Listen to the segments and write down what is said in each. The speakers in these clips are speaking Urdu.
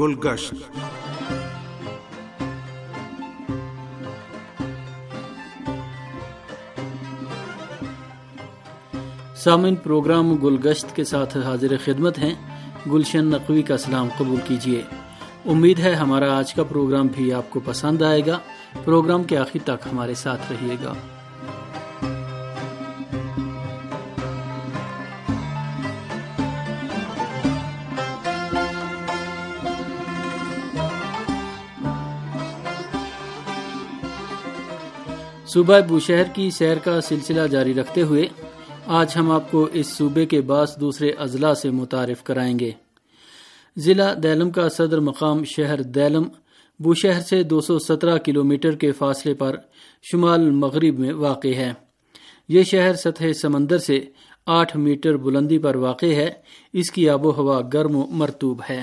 گلگشت۔ سامن پروگرام گلگشت کے ساتھ حاضر خدمت ہیں۔ گلشن نقوی کا سلام قبول کیجیے۔ امید ہے ہمارا آج کا پروگرام بھی آپ کو پسند آئے گا۔ پروگرام کے آخر تک ہمارے ساتھ رہیے گا۔ صوبہ بوشہر کی سیر کا سلسلہ جاری رکھتے ہوئے آج ہم آپ کو اس صوبے کے بعض دوسرے اضلاع سے متعارف کرائیں گے۔ ضلع دیلم کا صدر مقام شہر دیلم، بوشہر سے دو سو سترہ کلو میٹر کے فاصلے پر شمال مغرب میں واقع ہے۔ یہ شہر سطح سمندر سے آٹھ میٹر بلندی پر واقع ہے۔ اس کی آب و ہوا گرم و مرتوب ہے۔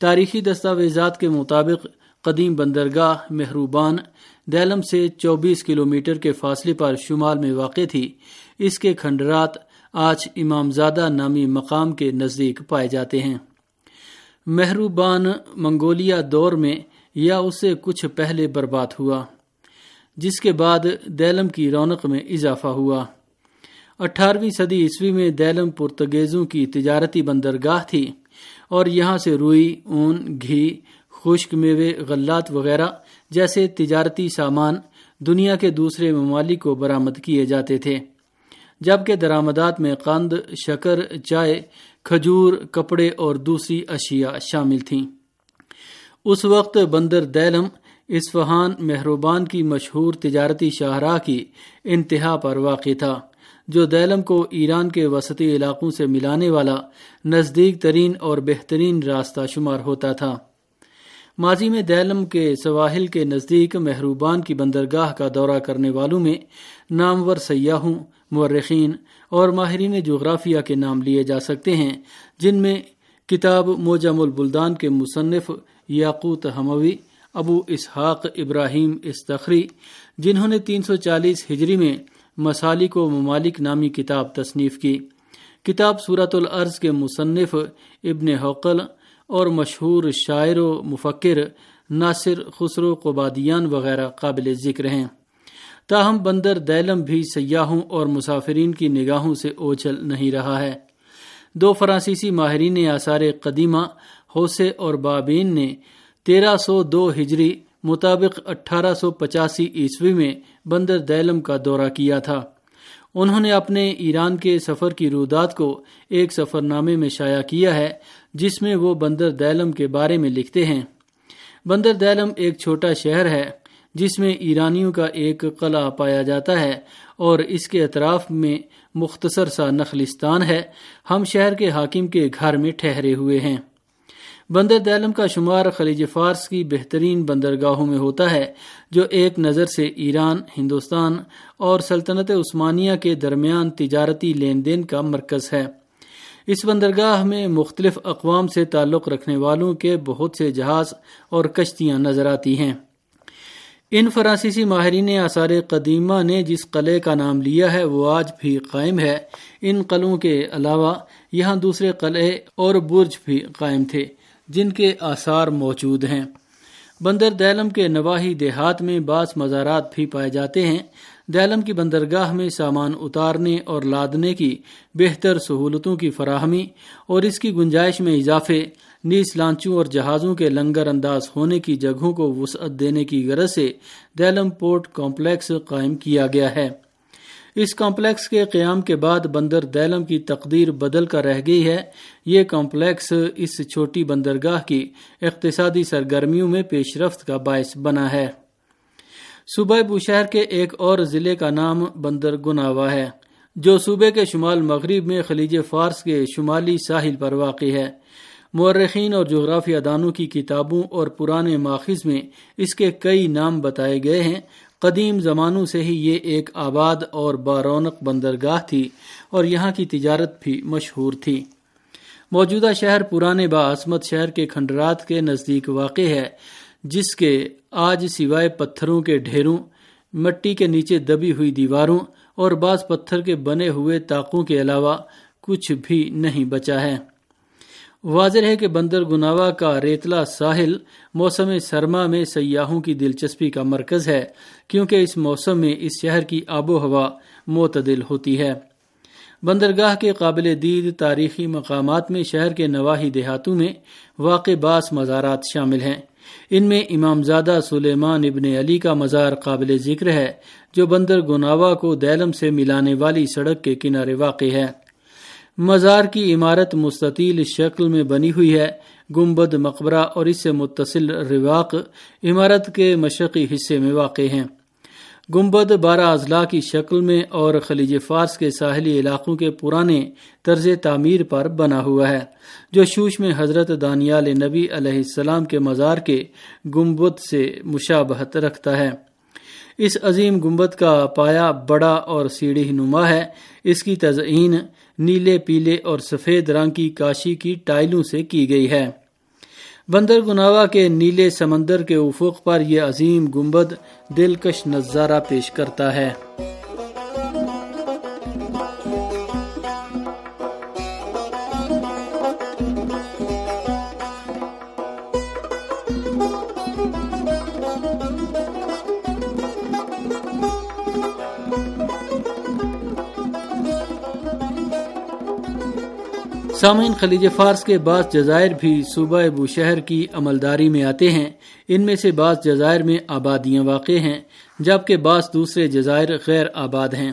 تاریخی دستاویزات کے مطابق قدیم بندرگاہ مہروبان دیلم سے چوبیس کلومیٹر کے فاصلے پر شمال میں واقع تھی۔ اس کے کھنڈرات آج امام زادہ نامی مقام کے نزدیک پائے جاتے ہیں۔ مہروبان منگولیا دور میں یا اس سے کچھ پہلے برباد ہوا، جس کے بعد دیلم کی رونق میں اضافہ ہوا۔ اٹھارہویں صدی عیسوی میں دیلم پرتگیزوں کی تجارتی بندرگاہ تھی اور یہاں سے روئی، اون، گھی، خشک، میوے، غلات وغیرہ جیسے تجارتی سامان دنیا کے دوسرے ممالک کو برآمد کیے جاتے تھے۔ جبکہ درآمدات میں قند، شکر، چائے، کھجور، کپڑے اور دوسری اشیاء شامل تھیں۔ اس وقت بندر دیلم اسفہان مہروبان کی مشہور تجارتی شاہراہ کی انتہا پر واقع تھا، جو دیلم کو ایران کے وسطی علاقوں سے ملانے والا نزدیک ترین اور بہترین راستہ شمار ہوتا تھا۔ ماضی میں دیلم کے سواحل کے نزدیک محروبان کی بندرگاہ کا دورہ کرنے والوں میں نامور سیاحوں، مورخین اور ماہرین جغرافیہ کے نام لیے جا سکتے ہیں، جن میں کتاب موجم البلدان کے مصنف یاقوت ہموی، ابو اسحاق ابراہیم استخری، جنہوں نے تین سو چالیس ہجری میں مسالک و ممالک نامی کتاب تصنیف کی۔ کتاب صورت العرض کے مصنف ابن حقل اور مشہور شاعر و مفکر ناصر خسرو قبادیان وغیرہ قابل ذکر ہیں۔ تاہم بندر دیلم بھی سیاحوں اور مسافرین کی نگاہوں سے اوچل نہیں رہا ہے۔ دو فرانسیسی ماہرین آثار قدیمہ حوثے اور بابین نے تیرہ سو دو ہجری مطابق اٹھارہ سو پچاسی عیسوی میں بندر دیلم کا دورہ کیا تھا۔ انہوں نے اپنے ایران کے سفر کی رودات کو ایک سفر نامے میں شائع کیا ہے۔ جس میں وہ بندر دیلم کے بارے میں لکھتے ہیں۔ بندر دیلم ایک چھوٹا شہر ہے، جس میں ایرانیوں کا ایک قلعہ پایا جاتا ہے اور اس کے اطراف میں مختصر سا نخلستان ہے۔ ہم شہر کے حاکم کے گھر میں ٹھہرے ہوئے ہیں۔ بندر دیلم کا شمار خلیج فارس کی بہترین بندرگاہوں میں ہوتا ہے، جو ایک نظر سے ایران، ہندوستان اور سلطنت عثمانیہ کے درمیان تجارتی لین دین کا مرکز ہے۔ اس بندرگاہ میں مختلف اقوام سے تعلق رکھنے والوں کے بہت سے جہاز اور کشتیاں نظر آتی ہیں۔ ان فرانسیسی ماہرین آثار قدیمہ نے جس قلعے کا نام لیا ہے، وہ آج بھی قائم ہے۔ ان قلعوں کے علاوہ یہاں دوسرے قلعے اور برج بھی قائم تھے، جن کے آثار موجود ہیں۔ بندر دیلم کے نواحی دیہات میں بعض مزارات بھی پائے جاتے ہیں۔ دیلم کی بندرگاہ میں سامان اتارنے اور لادنے کی بہتر سہولتوں کی فراہمی اور اس کی گنجائش میں اضافے نیس لانچوں اور جہازوں کے لنگر انداز ہونے کی جگہوں کو وسعت دینے کی غرض سے دیلم پورٹ کمپلیکس قائم کیا گیا ہے۔ اس کمپلیکس کے قیام کے بعد بندر دیلم کی تقدیر بدل کر رہ گئی ہے۔ یہ کمپلیکس اس چھوٹی بندرگاہ کی اقتصادی سرگرمیوں میں پیش رفت کا باعث بنا ہے۔ صوبہ بوشہر کے ایک اور ضلع کا نام بندر گناوا ہے، جو صوبے کے شمال مغرب میں خلیج فارس کے شمالی ساحل پر واقع ہے۔ مورخین اور جغرافیہ دانوں کی کتابوں اور پرانے ماخذ میں اس کے کئی نام بتائے گئے ہیں۔ قدیم زمانوں سے ہی یہ ایک آباد اور بارونق بندرگاہ تھی اور یہاں کی تجارت بھی مشہور تھی۔ موجودہ شہر پرانے باعثمت شہر کے کھنڈرات کے نزدیک واقع ہے، جس کے آج سوائے پتھروں کے ڈھیروں، مٹی کے نیچے دبی ہوئی دیواروں اور بعض پتھر کے بنے ہوئے تاقوں کے علاوہ کچھ بھی نہیں بچا ہے۔ واضح ہے کہ بندر گناوا کا ریتلا ساحل موسم سرما میں سیاحوں کی دلچسپی کا مرکز ہے، کیونکہ اس موسم میں اس شہر کی آب و ہوا معتدل ہوتی ہے۔ بندرگاہ کے قابل دید تاریخی مقامات میں شہر کے نواحی دیہاتوں میں واقع باس مزارات شامل ہیں۔ ان میں امام زادہ سلیمان ابن علی کا مزار قابل ذکر ہے، جو بندر گناوا کو دیلم سے ملانے والی سڑک کے کنارے واقع ہے۔ مزار کی عمارت مستطیل شکل میں بنی ہوئی ہے، گمبد مقبرہ اور اس سے متصل رواق عمارت کے مشرقی حصے میں واقع ہیں۔ گمبد بارہ اضلاع کی شکل میں اور خلیج فارس کے ساحلی علاقوں کے پرانے طرز تعمیر پر بنا ہوا ہے، جو شوش میں حضرت دانیال نبی علیہ السلام کے مزار کے گمبد سے مشابہت رکھتا ہے۔ اس عظیم گمبد کا پایا بڑا اور سیڑھی نما ہے۔ اس کی تزئین نیلے، پیلے اور سفید رنگ کی کاشی کی ٹائلوں سے کی گئی ہے۔ بندر گناوا کے نیلے سمندر کے افق پر یہ عظیم گنبد دلکش نظارہ پیش کرتا ہے۔ سامعین، خلیج فارس کے بعض جزائر بھی صوبہ بوشہر کی عملداری میں آتے ہیں۔ ان میں سے بعض جزائر میں آبادیاں واقع ہیں، جبکہ بعض دوسرے جزائر غیر آباد ہیں۔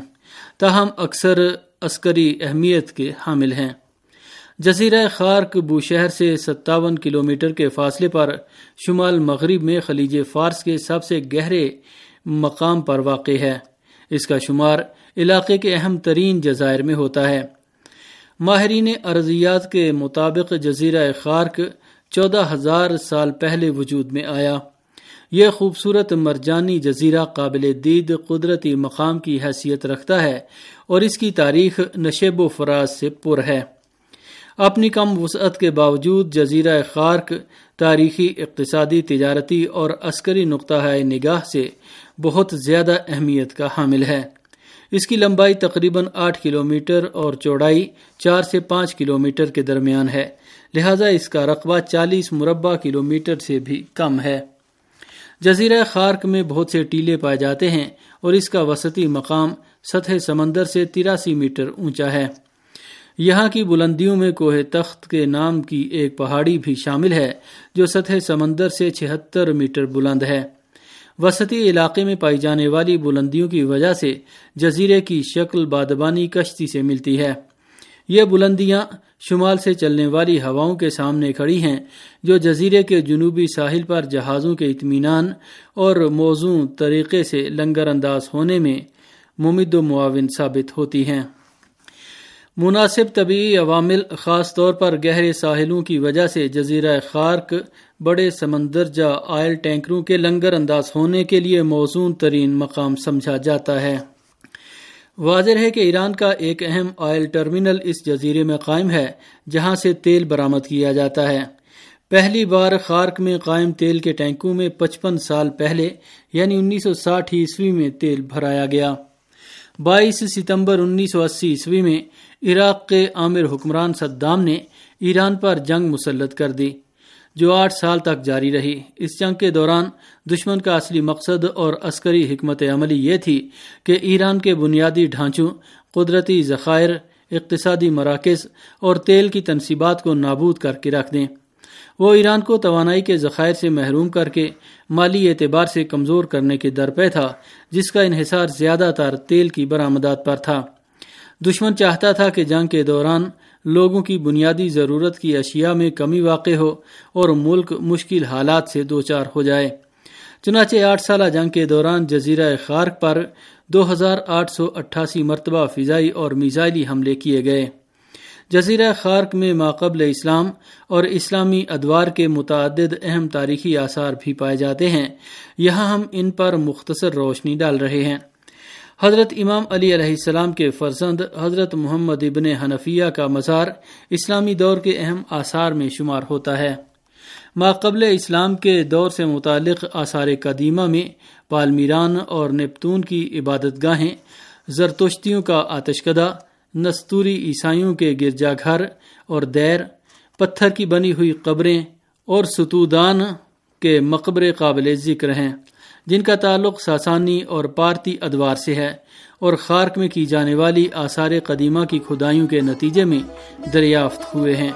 تاہم، اکثر عسکری اہمیت کے حامل ہیں۔ جزیرہ خارک بوشہر سے ستاون کلومیٹر کے فاصلے پر شمال مغرب میں خلیج فارس کے سب سے گہرے مقام پر واقع ہے۔ اس کا شمار علاقے کے اہم ترین جزائر میں ہوتا ہے۔ ماہرین ارضیات کے مطابق جزیرہ خارک چودہ ہزار سال پہلے وجود میں آیا۔ یہ خوبصورت مرجانی جزیرہ قابل دید قدرتی مقام کی حیثیت رکھتا ہے اور اس کی تاریخ نشیب و فراز سے پر ہے۔ اپنی کم وسعت کے باوجود جزیرہ خارک تاریخی اقتصادی، تجارتی اور عسکری نقطہ نگاہ سے بہت زیادہ اہمیت کا حامل ہے۔ اس کی لمبائی تقریباً آٹھ کلومیٹر اور چوڑائی چار سے پانچ کلومیٹر کے درمیان ہے۔ لہذا اس کا رقبہ چالیس مربع کلومیٹر سے بھی کم ہے۔ جزیرہ خارک میں بہت سے ٹیلے پائے جاتے ہیں اور اس کا وسطی مقام سطح سمندر سے تراسی میٹر اونچا ہے۔ یہاں کی بلندیوں میں کوہ تخت کے نام کی ایک پہاڑی بھی شامل ہے جو سطح سمندر سے چھہتر میٹر بلند ہے۔ وسطی علاقے میں پائی جانے والی بلندیوں کی وجہ سے جزیرے کی شکل بادبانی کشتی سے ملتی ہے۔ یہ بلندیاں شمال سے چلنے والی ہواؤں کے سامنے کھڑی ہیں، جو جزیرے کے جنوبی ساحل پر جہازوں کے اطمینان اور موزوں طریقے سے لنگر انداز ہونے میں ممد و معاون ثابت ہوتی ہیں۔ مناسب طبی عوامل خاص طور پر گہرے ساحلوں کی وجہ سے جزیرہ خارک بڑے سمندر جا آئل ٹینکروں کے لنگر انداز ہونے کے لیے موزون ترین مقام سمجھا جاتا ہے۔ واضح ہے کہ ایران کا ایک اہم آئل ٹرمینل اس جزیرے میں قائم ہے، جہاں سے تیل برآمد کیا جاتا ہے۔ پہلی بار خارک میں قائم تیل کے ٹینکوں میں پچپن سال پہلے یعنی انیس سو ساٹھ عیسوی میں تیل بھرایا گیا۔ بائیس ستمبر انیس سو اسی عیسوی میں عراق کے عامر حکمران صدام نے ایران پر جنگ مسلط کر دی۔ جو آٹھ سال تک جاری رہی۔ اس جنگ کے دوران دشمن کا اصلی مقصد اور عسکری حکمت عملی یہ تھی کہ ایران کے بنیادی ڈھانچوں، قدرتی ذخائر، اقتصادی مراکز اور تیل کی تنصیبات کو نابود کر کے رکھ دیں۔ وہ ایران کو توانائی کے ذخائر سے محروم کر کے مالی اعتبار سے کمزور کرنے کے در پہ تھا، جس کا انحصار زیادہ تر تیل کی برآمدات پر تھا۔ دشمن چاہتا تھا کہ جنگ کے دوران لوگوں کی بنیادی ضرورت کی اشیاء میں کمی واقع ہو اور ملک مشکل حالات سے دوچار ہو جائے۔ چنانچہ آٹھ سالہ جنگ کے دوران جزیرہ خارک پر دو ہزار آٹھ سو اٹھاسی مرتبہ فضائی اور میزائلی حملے کیے گئے۔ جزیرہ خارک میں ماقبل اسلام اور اسلامی ادوار کے متعدد اہم تاریخی آثار بھی پائے جاتے ہیں۔ یہاں ہم ان پر مختصر روشنی ڈال رہے ہیں۔ حضرت امام علی علیہ السلام کے فرزند حضرت محمد ابن حنفیہ کا مزار اسلامی دور کے اہم آثار میں شمار ہوتا ہے۔ ما قبل اسلام کے دور سے متعلق آثار قدیمہ میں پالمیران اور نیپتون کی عبادت گاہیں زرتشتیوں کا آتش کدہ نستوری عیسائیوں کے گرجا گھر اور دیر، پتھر کی بنی ہوئی قبریں اور ستودان کے مقبرے قابل ذکر ہیں۔ جن کا تعلق ساسانی اور پارتی ادوار سے ہے اور خارک میں کی جانے والی آثار قدیمہ کی کھدائیوں کے نتیجے میں دریافت ہوئے ہیں۔